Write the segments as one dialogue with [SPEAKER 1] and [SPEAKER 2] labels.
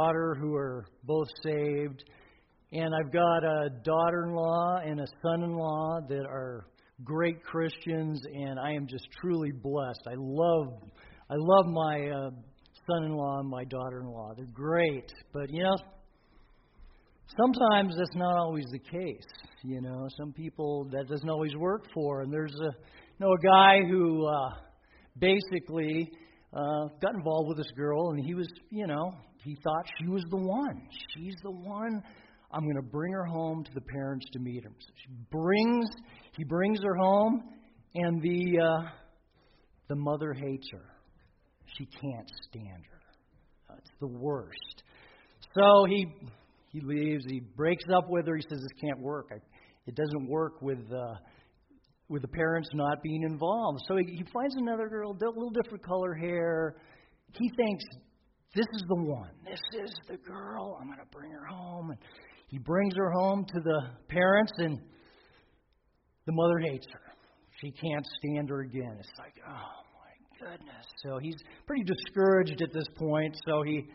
[SPEAKER 1] daughter who are both saved, and I've got a daughter-in-law and a son-in-law that are great Christians, and I am just truly blessed. I love, I love my uh, son-in-law and my daughter-in-law. They're great, but you know, sometimes that's not always the case. You know, some people that doesn't always work for. And there's a, you know, a guy who uh, basically uh, got involved with this girl, and he was, you know, he thought she was the one. She's the one. I'm going to bring her home to the parents to meet her. So she brings, he brings her home, and the uh, the mother hates her. She can't stand her. That's the worst. So he he leaves. He breaks up with her. He says this can't work. I, it doesn't work with uh, with the parents not being involved. So he, he finds another girl, a little different color hair. He thinks this is the one. This is the girl. I'm going to bring her home. And he brings her home to the parents, and the mother hates her. She can't stand her again. It's like, oh my goodness. So he's pretty discouraged at this point. So he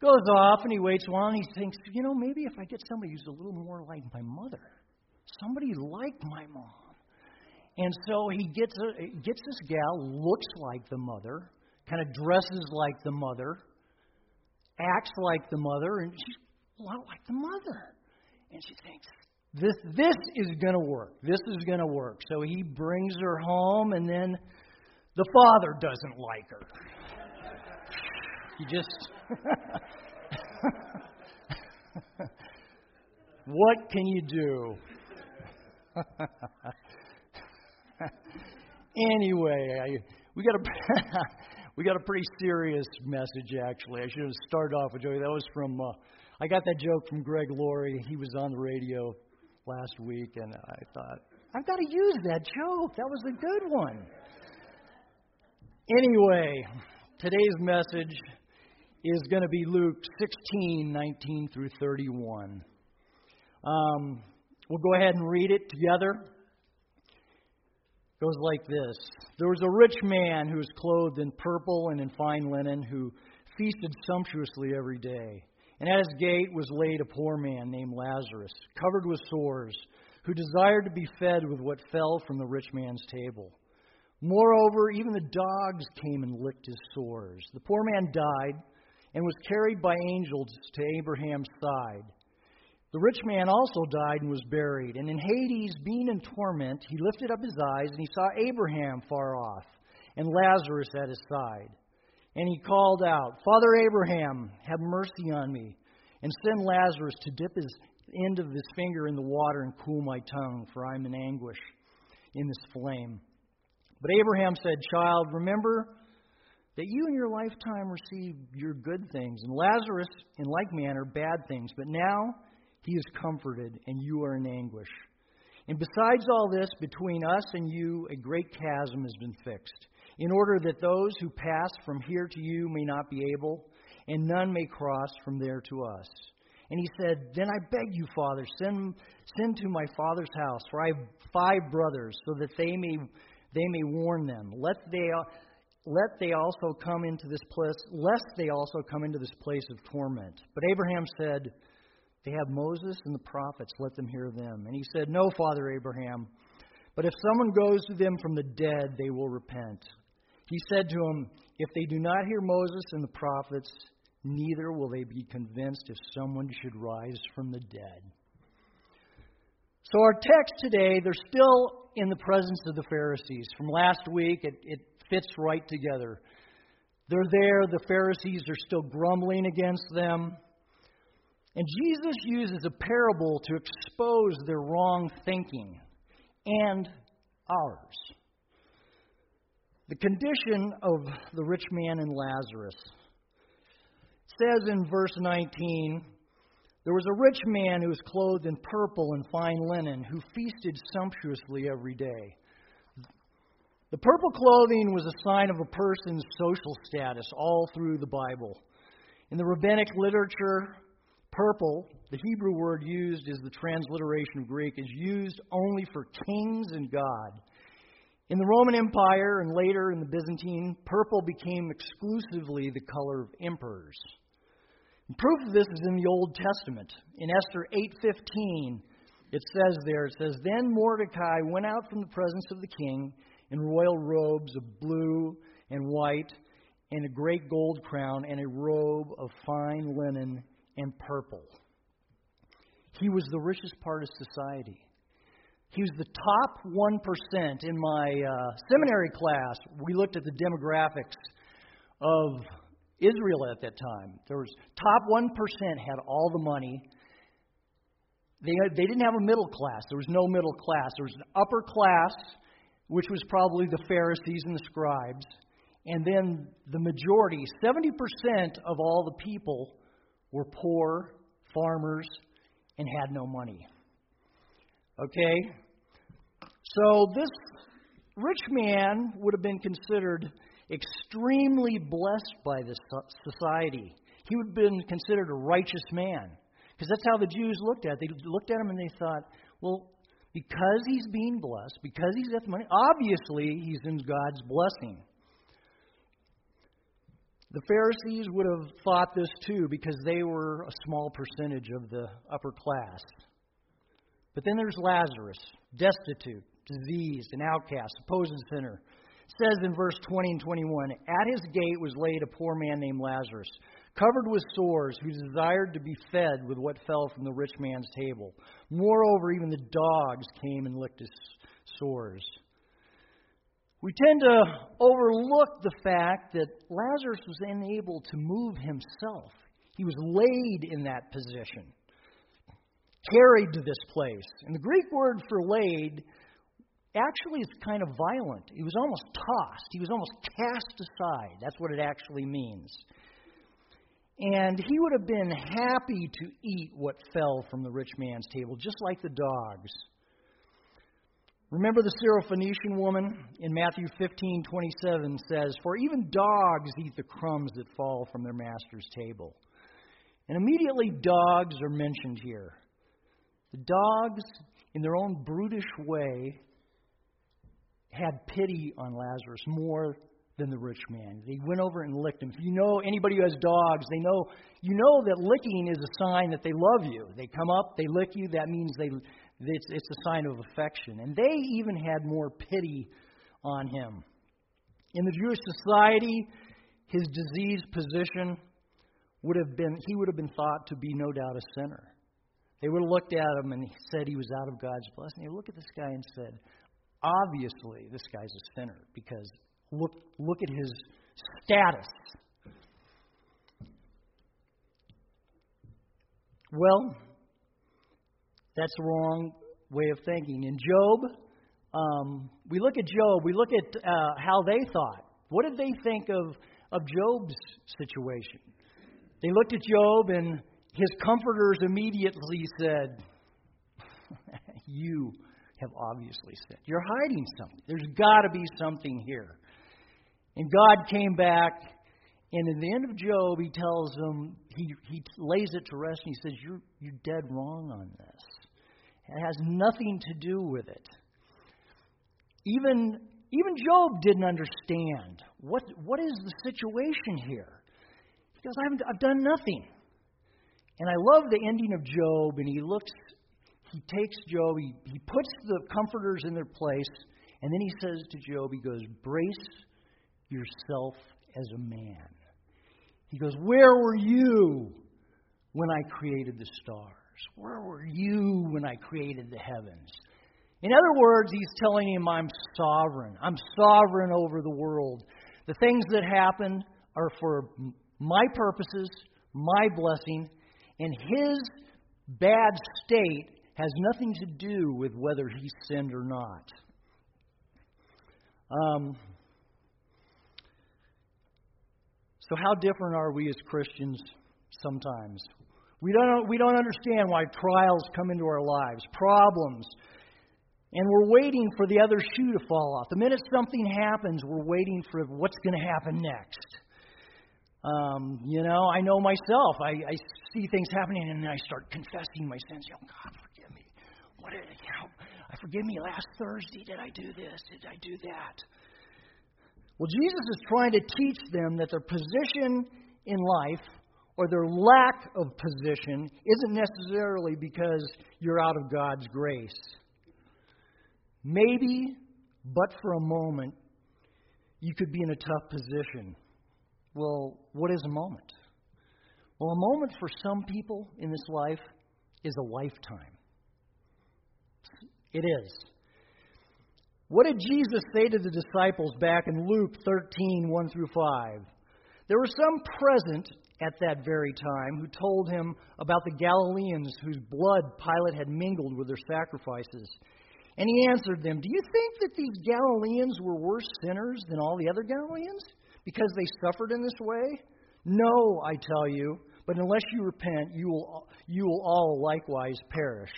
[SPEAKER 1] goes off and he waits a while and he thinks, you know, maybe if I get somebody who's a little more like my mother, somebody like my mom. And so he gets a, gets this gal, looks like the mother, kind of dresses like the mother, acts like the mother, and she's a lot like the mother. And she thinks, this this is going to work. This is going to work. So he brings her home, and then the father doesn't like her. He just. what can you do? anyway, I, we got a we got a pretty serious message actually. I should have started off with joke. That was from uh, I got that joke from Greg Laurie. He was on the radio last week, and I thought I've got to use that joke. That was a good one. Anyway, today's message is going to be Luke 16, 19 through 31. Um, we'll go ahead and read it together. Goes like this There was a rich man who was clothed in purple and in fine linen, who feasted sumptuously every day. And at his gate was laid a poor man named Lazarus, covered with sores, who desired to be fed with what fell from the rich man's table. Moreover, even the dogs came and licked his sores. The poor man died and was carried by angels to Abraham's side. The rich man also died and was buried. And in Hades, being in torment, he lifted up his eyes and he saw Abraham far off and Lazarus at his side. And he called out, Father Abraham, have mercy on me, and send Lazarus to dip his end of his finger in the water and cool my tongue, for I am in anguish in this flame. But Abraham said, Child, remember that you in your lifetime received your good things, and Lazarus in like manner bad things, but now he is comforted, and you are in anguish. And besides all this, between us and you, a great chasm has been fixed, in order that those who pass from here to you may not be able, and none may cross from there to us. And he said, Then I beg you, Father, send, send to my father's house, for I have five brothers, so that they may, they may warn them, let they, let they also come into this place, lest they also come into this place of torment. But Abraham said, They have Moses and the prophets, let them hear them. And he said, No, Father Abraham, but if someone goes to them from the dead, they will repent. He said to him, If they do not hear Moses and the prophets, neither will they be convinced if someone should rise from the dead. So, our text today, they're still in the presence of the Pharisees. From last week, it, it fits right together. They're there, the Pharisees are still grumbling against them. And Jesus uses a parable to expose their wrong thinking and ours. The condition of the rich man and Lazarus says in verse 19 there was a rich man who was clothed in purple and fine linen, who feasted sumptuously every day. The purple clothing was a sign of a person's social status all through the Bible. In the rabbinic literature, purple, the Hebrew word used as the transliteration of Greek, is used only for kings and God. In the Roman Empire and later in the Byzantine, purple became exclusively the color of emperors. Proof of this is in the Old Testament. In Esther 8:15, it says there, it says, Then Mordecai went out from the presence of the king in royal robes of blue and white, and a great gold crown, and a robe of fine linen and purple. He was the richest part of society. He was the top 1% in my uh, seminary class. We looked at the demographics of Israel at that time. There was top 1% had all the money. They, they didn't have a middle class. There was no middle class. There was an upper class, which was probably the Pharisees and the scribes. And then the majority, 70% of all the people, were poor, farmers, and had no money. Okay? So this rich man would have been considered extremely blessed by this society. He would have been considered a righteous man. Because that's how the Jews looked at it. They looked at him and they thought, well, because he's being blessed, because he's got the money, obviously he's in God's blessing. The Pharisees would have thought this too because they were a small percentage of the upper class. But then there's Lazarus, destitute, diseased, an outcast, a supposed sinner. It says in verse 20 and 21 At his gate was laid a poor man named Lazarus, covered with sores, who desired to be fed with what fell from the rich man's table. Moreover, even the dogs came and licked his sores. We tend to overlook the fact that Lazarus was unable to move himself. He was laid in that position, carried to this place. And the Greek word for laid actually is kind of violent. He was almost tossed, he was almost cast aside. That's what it actually means. And he would have been happy to eat what fell from the rich man's table, just like the dogs. Remember the Syrophoenician woman in Matthew 15:27 says, "For even dogs eat the crumbs that fall from their master's table." And immediately dogs are mentioned here. The dogs, in their own brutish way, had pity on Lazarus more than the rich man. They went over and licked him. If you know anybody who has dogs, they know you know that licking is a sign that they love you. They come up, they lick you, that means they it's, it's a sign of affection. And they even had more pity on him. In the Jewish society, his diseased position would have been, he would have been thought to be no doubt a sinner. They would have looked at him and said he was out of God's blessing. They look at this guy and said, obviously, this guy's a sinner because look, look at his status. Well, that's the wrong way of thinking. In Job, um, we look at Job, we look at uh, how they thought. What did they think of, of Job's situation? They looked at Job, and his comforters immediately said, You have obviously sinned. You're hiding something. There's got to be something here. And God came back, and in the end of Job, he tells them, he, he lays it to rest, and he says, You're, you're dead wrong on this. It has nothing to do with it. Even, even Job didn't understand what, what is the situation here. He goes, I haven't, I've done nothing. And I love the ending of Job, and he looks, he takes Job, he, he puts the comforters in their place, and then he says to Job, he goes, Brace yourself as a man. He goes, Where were you when I created the stars? Where were you when I created the heavens? In other words, he's telling him, I'm sovereign. I'm sovereign over the world. The things that happen are for my purposes, my blessing, and his bad state has nothing to do with whether he sinned or not. Um, so, how different are we as Christians sometimes? We don't, we don't understand why trials come into our lives, problems. And we're waiting for the other shoe to fall off. The minute something happens, we're waiting for what's going to happen next. Um, you know, I know myself. I, I see things happening and I start confessing my sins. Oh, God, forgive me. What did you know? I forgive me last Thursday. Did I do this? Did I do that? Well, Jesus is trying to teach them that their position in life or their lack of position isn't necessarily because you're out of God's grace. Maybe, but for a moment, you could be in a tough position. Well, what is a moment? Well, a moment for some people in this life is a lifetime. It is. What did Jesus say to the disciples back in Luke 13, 1 through 5? There were some present at that very time who told him about the Galileans whose blood Pilate had mingled with their sacrifices. And he answered them, Do you think that these Galileans were worse sinners than all the other Galileans because they suffered in this way? No, I tell you, but unless you repent, you will, you will all likewise perish.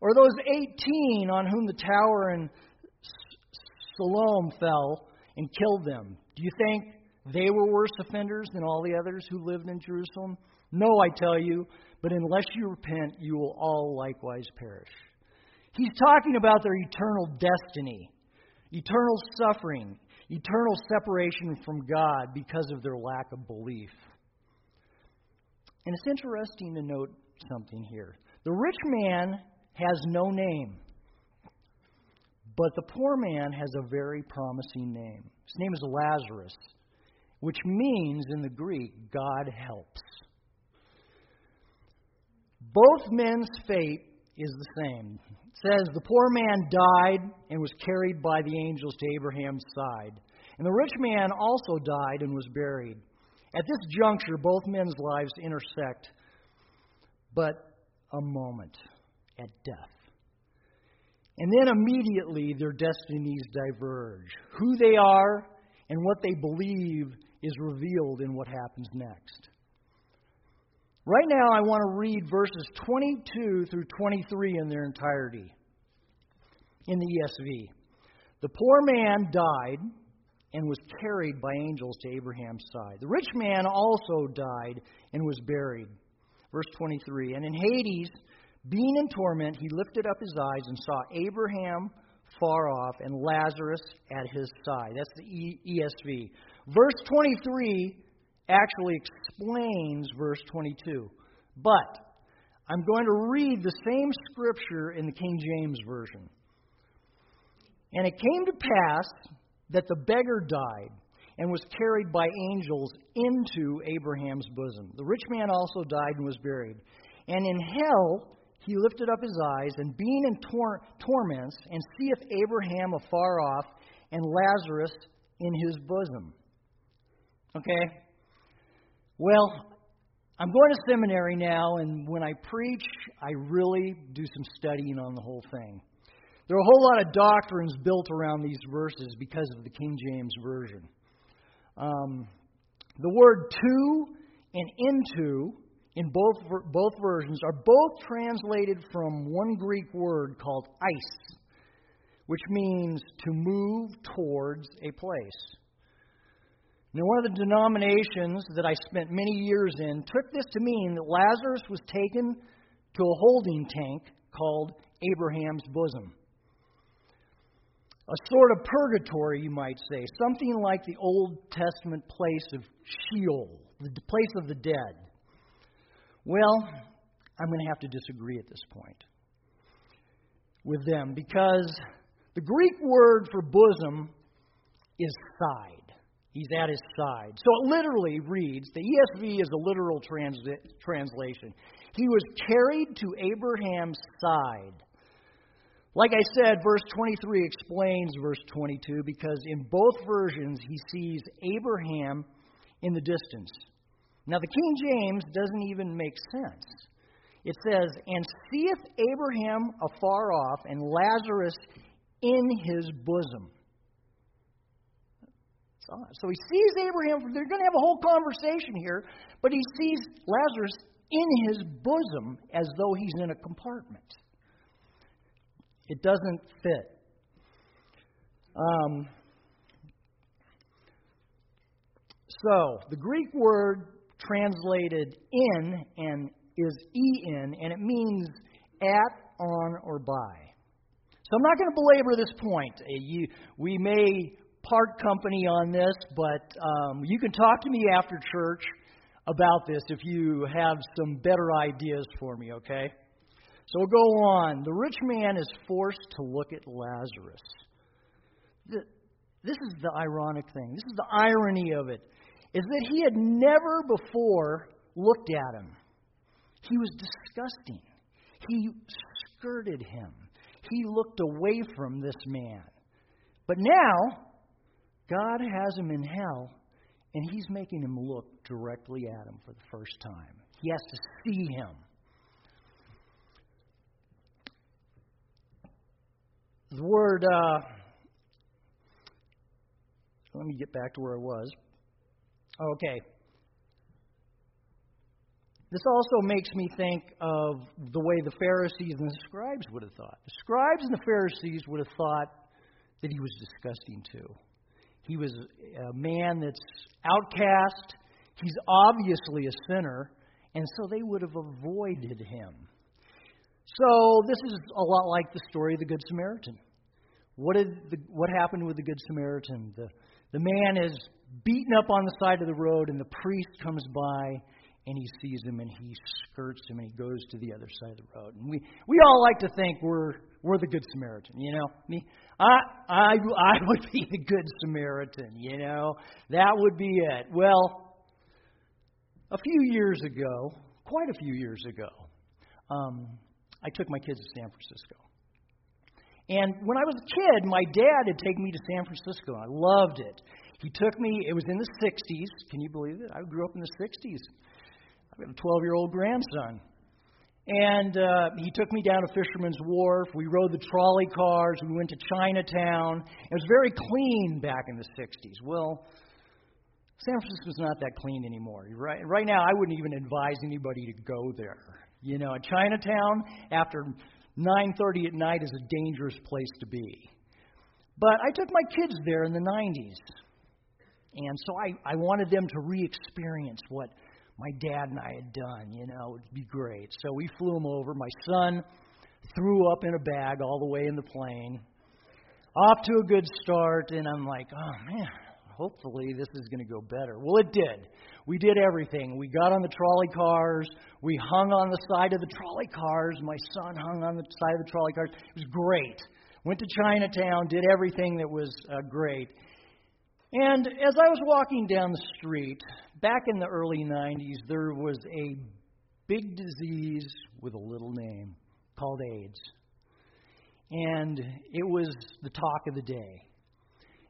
[SPEAKER 1] Or those 18 on whom the tower in Siloam fell and killed them. Do you think they were worse offenders than all the others who lived in Jerusalem? No, I tell you, but unless you repent, you will all likewise perish. He's talking about their eternal destiny, eternal suffering, eternal separation from God because of their lack of belief. And it's interesting to note something here. The rich man has no name. But the poor man has a very promising name. His name is Lazarus, which means in the Greek, God helps. Both men's fate is the same. It says, The poor man died and was carried by the angels to Abraham's side. And the rich man also died and was buried. At this juncture, both men's lives intersect, but a moment at death. And then immediately their destinies diverge. Who they are and what they believe is revealed in what happens next. Right now, I want to read verses 22 through 23 in their entirety in the ESV. The poor man died and was carried by angels to Abraham's side. The rich man also died and was buried. Verse 23 And in Hades, being in torment, he lifted up his eyes and saw Abraham far off and Lazarus at his side. That's the ESV. Verse 23 actually explains verse 22. But I'm going to read the same scripture in the King James Version. And it came to pass that the beggar died and was carried by angels into Abraham's bosom. The rich man also died and was buried. And in hell, he lifted up his eyes, and being in tor- torments, and seeth Abraham afar off, and Lazarus in his bosom. Okay? Well, I'm going to seminary now, and when I preach, I really do some studying on the whole thing. There are a whole lot of doctrines built around these verses because of the King James Version. Um, the word to and into in both, both versions are both translated from one Greek word called eis, which means to move towards a place. Now, one of the denominations that I spent many years in took this to mean that Lazarus was taken to a holding tank called Abraham's bosom. A sort of purgatory, you might say, something like the Old Testament place of Sheol, the place of the dead. Well, I'm going to have to disagree at this point with them because the Greek word for bosom is side. He's at his side. So it literally reads the ESV is a literal trans- translation. He was carried to Abraham's side. Like I said, verse 23 explains verse 22 because in both versions he sees Abraham in the distance. Now, the King James doesn't even make sense. It says, And seeth Abraham afar off, and Lazarus in his bosom. So he sees Abraham, they're going to have a whole conversation here, but he sees Lazarus in his bosom as though he's in a compartment. It doesn't fit. Um, so, the Greek word translated in and is en, and it means at, on, or by. So I'm not going to belabor this point. Uh, you, we may part company on this, but um, you can talk to me after church about this if you have some better ideas for me, okay? So we'll go on. The rich man is forced to look at Lazarus. This is the ironic thing. This is the irony of it. Is that he had never before looked at him. He was disgusting. He skirted him. He looked away from this man. But now, God has him in hell, and he's making him look directly at him for the first time. He has to see him. The word, uh, let me get back to where I was. Okay. This also makes me think of the way the Pharisees and the scribes would have thought. The scribes and the Pharisees would have thought that he was disgusting too. He was a man that's outcast. He's obviously a sinner, and so they would have avoided him. So this is a lot like the story of the Good Samaritan. What did the, what happened with the Good Samaritan? The the man is beaten up on the side of the road, and the priest comes by and he sees him and he skirts him and he goes to the other side of the road. And we we all like to think we're we're the good Samaritan, you know. Me, I I I would be the good Samaritan, you know. That would be it. Well, a few years ago, quite a few years ago, um, I took my kids to San Francisco. And when I was a kid, my dad had taken me to San Francisco. And I loved it. He took me, it was in the 60s. Can you believe it? I grew up in the 60s. I've got a 12 year old grandson. And uh, he took me down to Fisherman's Wharf. We rode the trolley cars. We went to Chinatown. It was very clean back in the 60s. Well, San Francisco's not that clean anymore. Right, right now, I wouldn't even advise anybody to go there. You know, Chinatown, after 9:30 at night is a dangerous place to be. But I took my kids there in the 90s. And so I, I wanted them to re experience what my dad and I had done. You know, it'd be great. So we flew them over. My son threw up in a bag all the way in the plane. Off to a good start, and I'm like, oh man, hopefully this is going to go better. Well, it did. We did everything. We got on the trolley cars. We hung on the side of the trolley cars. My son hung on the side of the trolley cars. It was great. Went to Chinatown, did everything that was uh, great. And as I was walking down the street, back in the early 90s, there was a big disease with a little name called AIDS. And it was the talk of the day.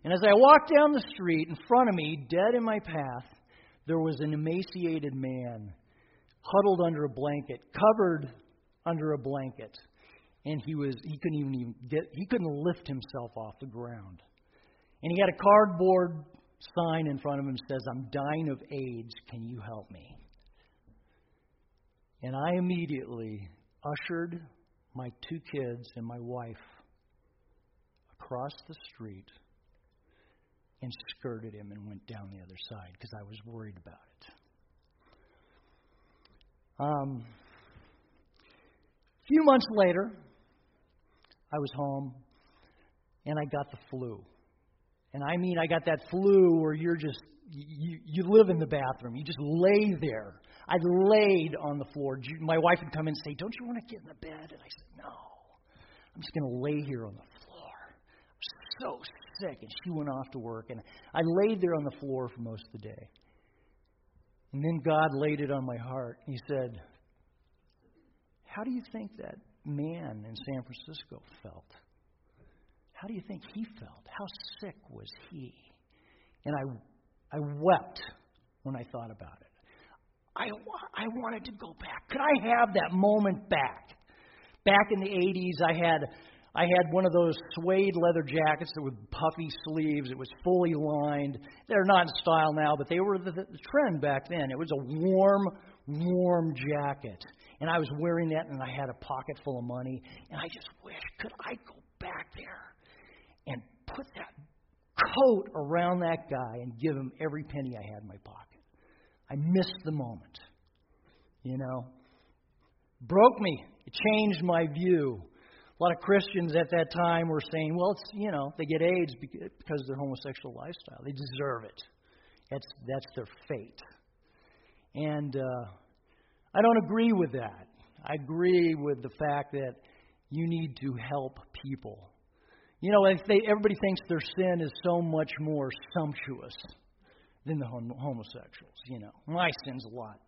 [SPEAKER 1] And as I walked down the street, in front of me, dead in my path, there was an emaciated man huddled under a blanket, covered under a blanket. And he was he couldn't even even get he couldn't lift himself off the ground. And he had a cardboard sign in front of him that says, I'm dying of AIDS, can you help me? And I immediately ushered my two kids and my wife across the street and skirted him and went down the other side because I was worried about it. Um, a few months later, I was home and I got the flu. And I mean, I got that flu where you're just, you, you live in the bathroom. You just lay there. I laid on the floor. My wife would come in and say, Don't you want to get in the bed? And I said, No. I'm just going to lay here on the floor. I'm so sick. And she went off to work. And I laid there on the floor for most of the day. And then God laid it on my heart. He said, How do you think that man in San Francisco felt? How do you think he felt? How sick was he? And I, I wept when I thought about it. I, I wanted to go back. Could I have that moment back? Back in the 80s, I had I had one of those suede leather jackets that with puffy sleeves. It was fully lined. They're not in style now, but they were the, the trend back then. It was a warm, warm jacket. And I was wearing that, and I had a pocket full of money. And I just wish, could I go back there and put that coat around that guy and give him every penny I had in my pocket? I missed the moment. You know? Broke me. It changed my view a lot of Christians at that time were saying, well, it's, you know, they get AIDS because of their homosexual lifestyle. They deserve it. That's, that's their fate. And uh, I don't agree with that. I agree with the fact that you need to help people. You know, they, everybody thinks their sin is so much more sumptuous than the hom- homosexuals. You know, my sin's a lot,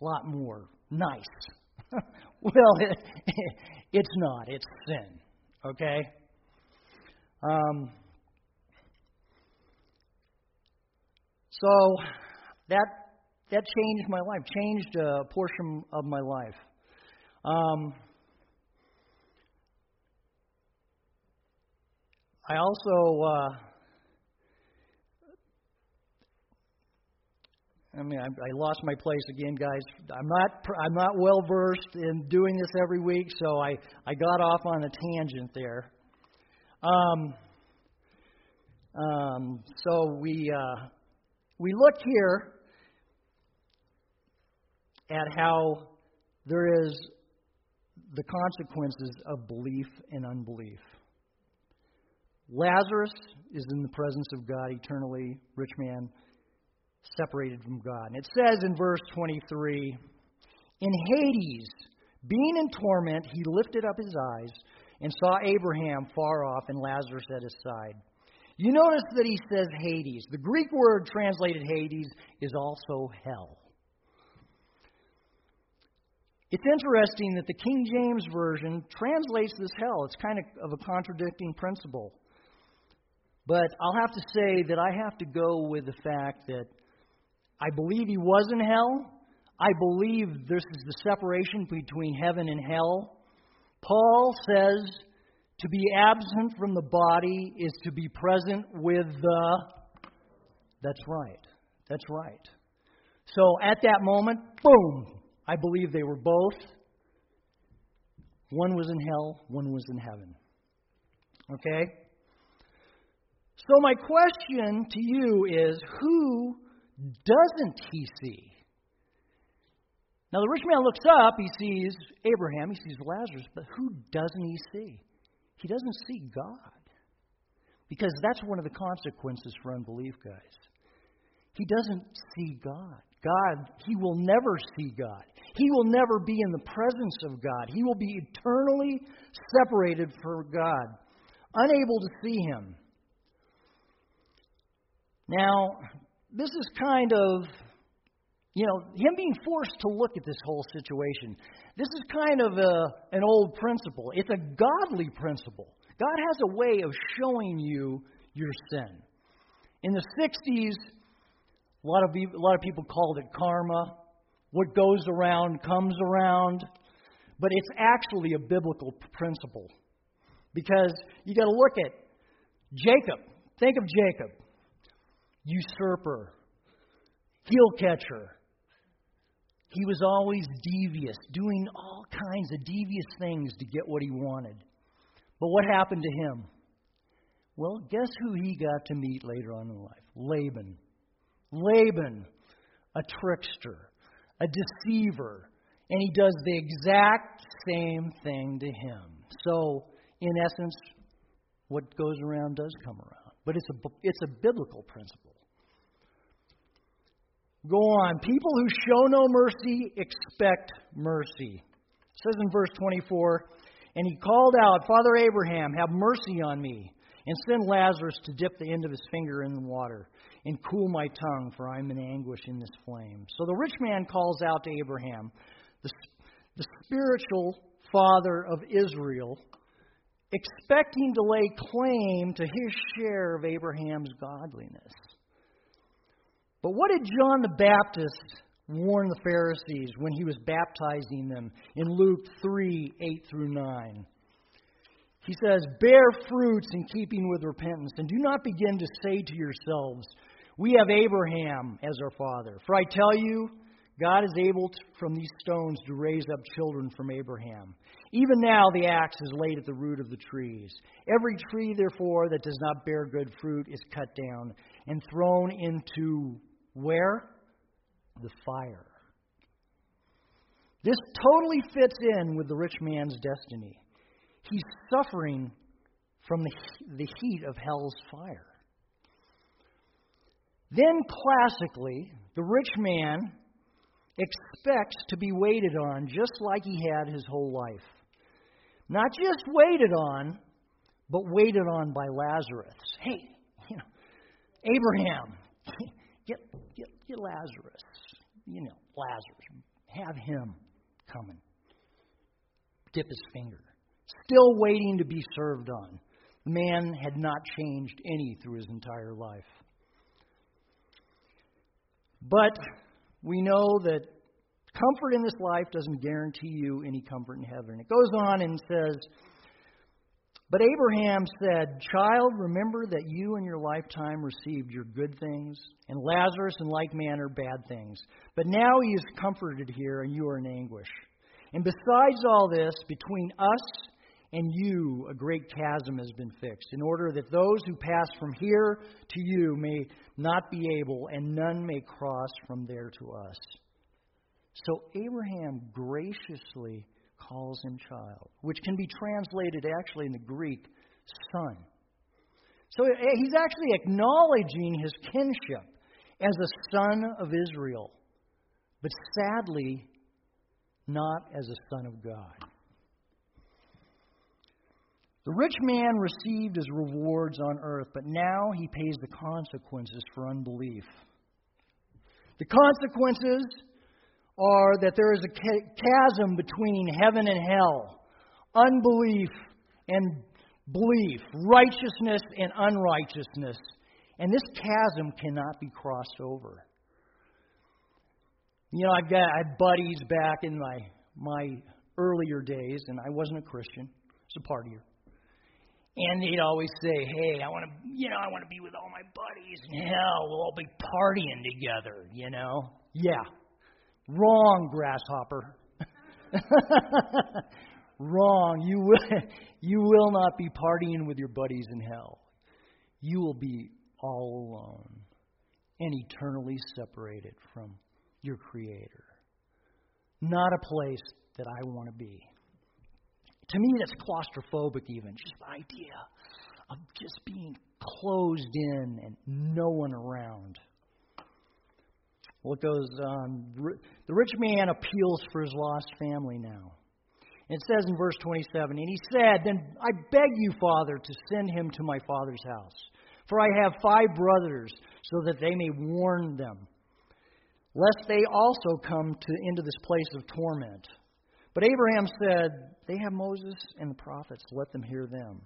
[SPEAKER 1] lot more nice. well, it, it's not. It's sin. Okay. Um, so that that changed my life, changed a portion of my life. Um, I also, uh, I mean, I, I lost my place again, guys. I'm not, I'm not well versed in doing this every week, so I, I got off on a tangent there. Um, um, so we, uh, we look here at how there is the consequences of belief and unbelief. Lazarus is in the presence of God eternally, rich man separated from God. And it says in verse 23 In Hades, being in torment, he lifted up his eyes and saw Abraham far off and Lazarus at his side. You notice that he says Hades. The Greek word translated Hades is also hell. It's interesting that the King James Version translates this hell. It's kind of, of a contradicting principle. But I'll have to say that I have to go with the fact that I believe he was in hell. I believe this is the separation between heaven and hell. Paul says to be absent from the body is to be present with the. That's right. That's right. So at that moment, boom, I believe they were both. One was in hell, one was in heaven. Okay? So, my question to you is who doesn't he see? Now, the rich man looks up, he sees Abraham, he sees Lazarus, but who doesn't he see? He doesn't see God. Because that's one of the consequences for unbelief, guys. He doesn't see God. God, he will never see God. He will never be in the presence of God. He will be eternally separated from God, unable to see him. Now, this is kind of, you know, him being forced to look at this whole situation. This is kind of a, an old principle. It's a godly principle. God has a way of showing you your sin. In the 60s, a lot of, a lot of people called it karma. What goes around comes around. But it's actually a biblical principle. Because you got to look at Jacob. Think of Jacob. Usurper. Heel catcher. He was always devious, doing all kinds of devious things to get what he wanted. But what happened to him? Well, guess who he got to meet later on in life? Laban. Laban, a trickster, a deceiver, and he does the exact same thing to him. So, in essence, what goes around does come around. But it's a, it's a biblical principle. Go on. People who show no mercy expect mercy. It says in verse 24, And he called out, Father Abraham, have mercy on me, and send Lazarus to dip the end of his finger in the water and cool my tongue, for I am in anguish in this flame. So the rich man calls out to Abraham, the, the spiritual father of Israel, expecting to lay claim to his share of Abraham's godliness. But what did John the Baptist warn the Pharisees when he was baptizing them in Luke 3 8 through 9? He says, Bear fruits in keeping with repentance, and do not begin to say to yourselves, we have Abraham as our father. For I tell you, God is able to, from these stones to raise up children from Abraham. Even now the axe is laid at the root of the trees. Every tree, therefore, that does not bear good fruit is cut down and thrown into where? The fire. This totally fits in with the rich man's destiny. He's suffering from the, the heat of hell's fire. Then, classically, the rich man expects to be waited on just like he had his whole life. Not just waited on, but waited on by Lazarus. Hey, you know, Abraham, get, get, get Lazarus. You know, Lazarus. Have him coming. Dip his finger. Still waiting to be served on. The man had not changed any through his entire life. But we know that comfort in this life doesn't guarantee you any comfort in heaven. It goes on and says, But Abraham said, Child, remember that you in your lifetime received your good things, and Lazarus in like manner bad things. But now he is comforted here, and you are in anguish. And besides all this, between us and you a great chasm has been fixed, in order that those who pass from here to you may not be able, and none may cross from there to us. So Abraham graciously calls him child, which can be translated actually in the Greek, son. So eh, he's actually acknowledging his kinship as a son of Israel, but sadly, not as a son of God. The rich man received his rewards on earth, but now he pays the consequences for unbelief. The consequences are that there is a chasm between heaven and hell, unbelief and belief, righteousness and unrighteousness. And this chasm cannot be crossed over. You know, I've got I had buddies back in my my earlier days, and I wasn't a Christian. I was a partier. And he'd always say, "Hey, I want to, you know, I want to be with all my buddies. And hell, we'll all be partying together." You know? Yeah. Wrong, grasshopper. Wrong. You will, you will not be partying with your buddies in hell. You will be all alone and eternally separated from your Creator. Not a place that I want to be. To me, that's claustrophobic, even. Just the idea of just being closed in and no one around. What goes on? Um, the rich man appeals for his lost family now. It says in verse 27 And he said, Then I beg you, Father, to send him to my father's house. For I have five brothers, so that they may warn them, lest they also come to, into this place of torment. But Abraham said, They have Moses and the prophets, let them hear them.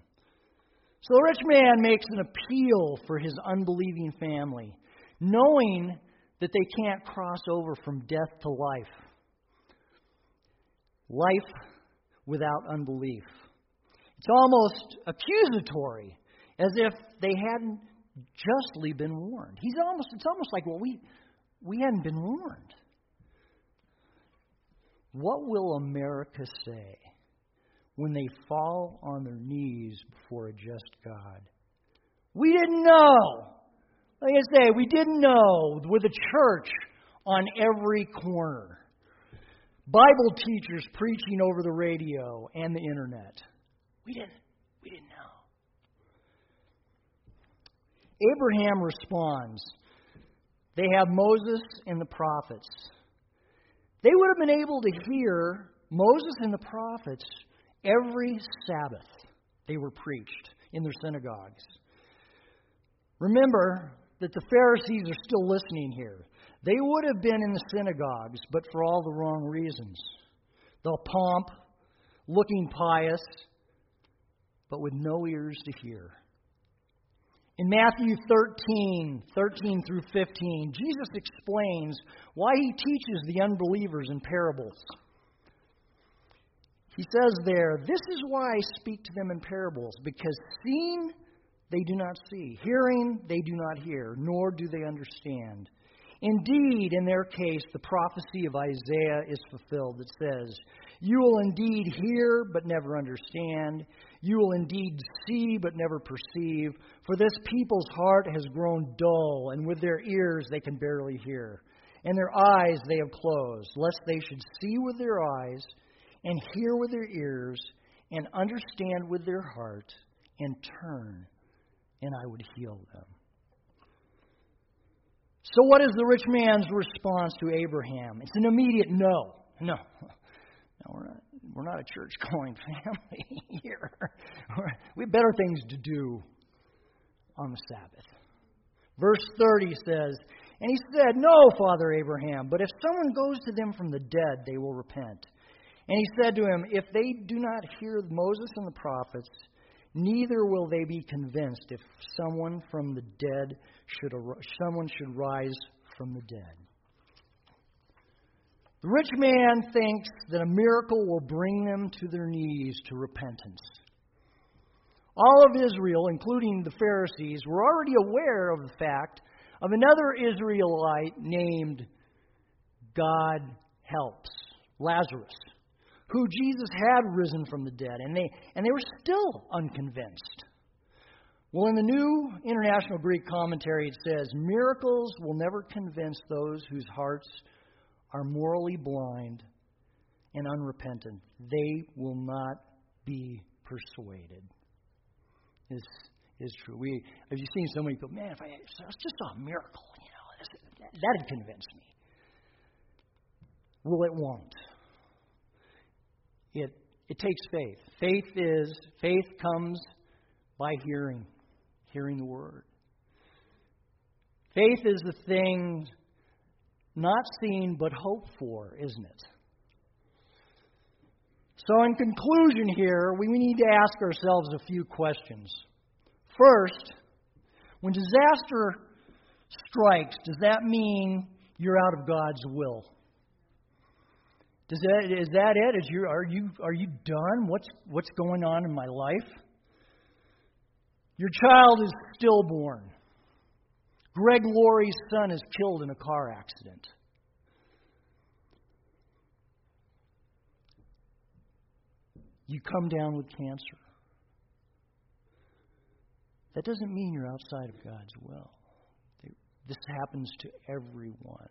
[SPEAKER 1] So the rich man makes an appeal for his unbelieving family, knowing that they can't cross over from death to life. Life without unbelief. It's almost accusatory, as if they hadn't justly been warned. He's almost, it's almost like, well, we, we hadn't been warned. What will America say when they fall on their knees before a just God? We didn't know. Like I say, we didn't know with a church on every corner, Bible teachers preaching over the radio and the internet. We didn't. We didn't know. Abraham responds. They have Moses and the prophets. They would have been able to hear Moses and the prophets every Sabbath they were preached in their synagogues. Remember that the Pharisees are still listening here. They would have been in the synagogues, but for all the wrong reasons. The pomp, looking pious, but with no ears to hear. In Matthew 13, 13 through 15, Jesus explains why he teaches the unbelievers in parables. He says there, This is why I speak to them in parables, because seeing they do not see, hearing they do not hear, nor do they understand. Indeed, in their case, the prophecy of Isaiah is fulfilled that says, You will indeed hear, but never understand. You will indeed see, but never perceive. For this people's heart has grown dull, and with their ears they can barely hear. And their eyes they have closed, lest they should see with their eyes, and hear with their ears, and understand with their heart, and turn, and I would heal them. So, what is the rich man's response to Abraham? It's an immediate no. No. No, we're not, we're not a church going family here. we have better things to do on the Sabbath. Verse 30 says, And he said, No, Father Abraham, but if someone goes to them from the dead, they will repent. And he said to him, If they do not hear Moses and the prophets, neither will they be convinced if someone from the dead should someone should rise from the dead. The rich man thinks that a miracle will bring them to their knees to repentance. All of Israel, including the Pharisees, were already aware of the fact of another Israelite named God helps, Lazarus, who Jesus had risen from the dead, and they, and they were still unconvinced. Well, in the New International Greek Commentary, it says, Miracles will never convince those whose hearts are morally blind and unrepentant. They will not be persuaded. This is true. We, have you seen so many people, man, if I, if I just saw a miracle, you know, that'd convince me. Well, it won't. It, it takes faith. Faith is, faith comes by hearing, hearing the word. Faith is the thing not seen but hoped for, isn't it? So, in conclusion, here, we need to ask ourselves a few questions. First, when disaster strikes, does that mean you're out of God's will? Does that, is that it? Is you, are, you, are you done? What's, what's going on in my life? Your child is stillborn. Greg Laurie's son is killed in a car accident. You come down with cancer. That doesn't mean you're outside of God's will. This happens to everyone.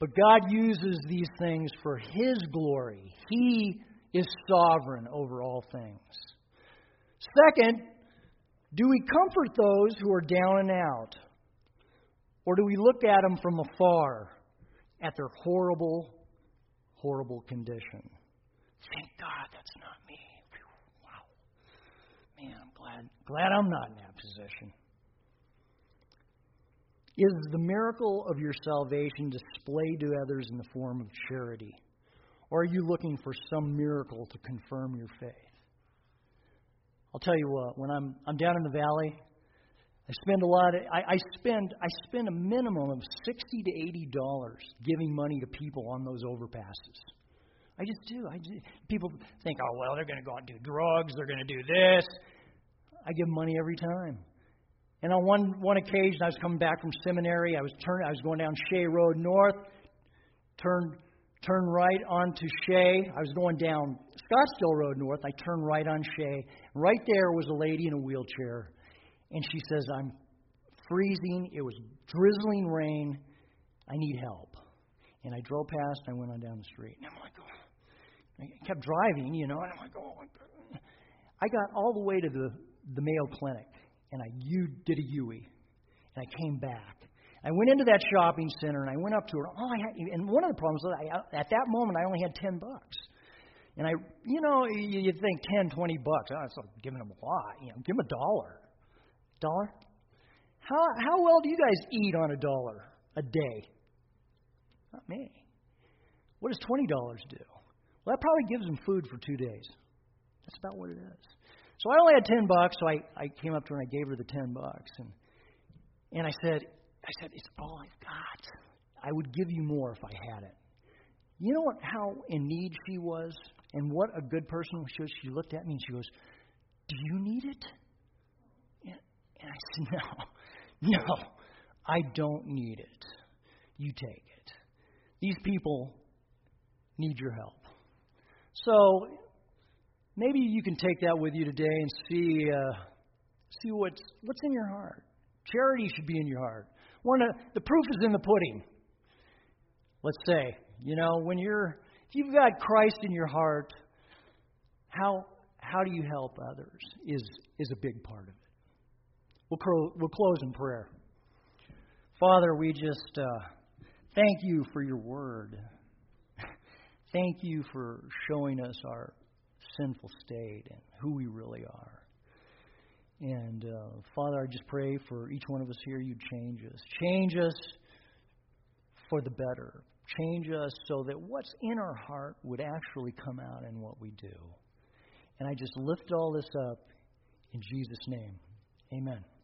[SPEAKER 1] But God uses these things for His glory. He is sovereign over all things. Second, do we comfort those who are down and out? Or do we look at them from afar at their horrible, horrible condition? Thank God that's not me. Wow. Man, I'm glad glad I'm not in that position. Is the miracle of your salvation displayed to others in the form of charity? Or are you looking for some miracle to confirm your faith? I'll tell you what, when I'm, I'm down in the valley, I spend a lot of, I, I spend I spend a minimum of sixty to eighty dollars giving money to people on those overpasses. I just do. I just, people think, oh well, they're going to go out and do drugs. They're going to do this. I give money every time. And on one one occasion, I was coming back from seminary. I was turn I was going down Shea Road North. Turned turn right onto Shea. I was going down Scottsdale Road North. I turned right on Shea. Right there was a lady in a wheelchair and she says, I'm freezing. It was drizzling rain. I need help. And I drove past and I went on down the street. And I'm like, oh. I kept driving, you know, and I'm like, oh. I got all the way to the, the Mayo Clinic and I U, did a UE. And I came back. I went into that shopping center and I went up to her. All I had, and one of the problems was I, at that moment I only had ten bucks. And I, you know, you, you think ten, twenty bucks. Oh, that's like giving them a lot. You know, give them a dollar. Dollar? How, how well do you guys eat on a dollar a day? Not me. What does $20 do? Well, that probably gives them food for two days. That's about what it is. So I only had 10 bucks, so I, I came up to her and I gave her the 10 bucks. And, and I said, I said, it's all I've got. I would give you more if I had it. You know what, how in need she was and what a good person she was? She looked at me and she goes, Do you need it? And I said, No, no, I don't need it. You take it. These people need your help. So maybe you can take that with you today and see uh, see what's what's in your heart. Charity should be in your heart. One of, the proof is in the pudding. Let's say, you know, when you're if you've got Christ in your heart, how how do you help others is is a big part of it. We'll, we'll close in prayer. Father, we just uh, thank you for your word. thank you for showing us our sinful state and who we really are. And uh, Father, I just pray for each one of us here, you change us. Change us for the better. Change us so that what's in our heart would actually come out in what we do. And I just lift all this up in Jesus' name. Amen.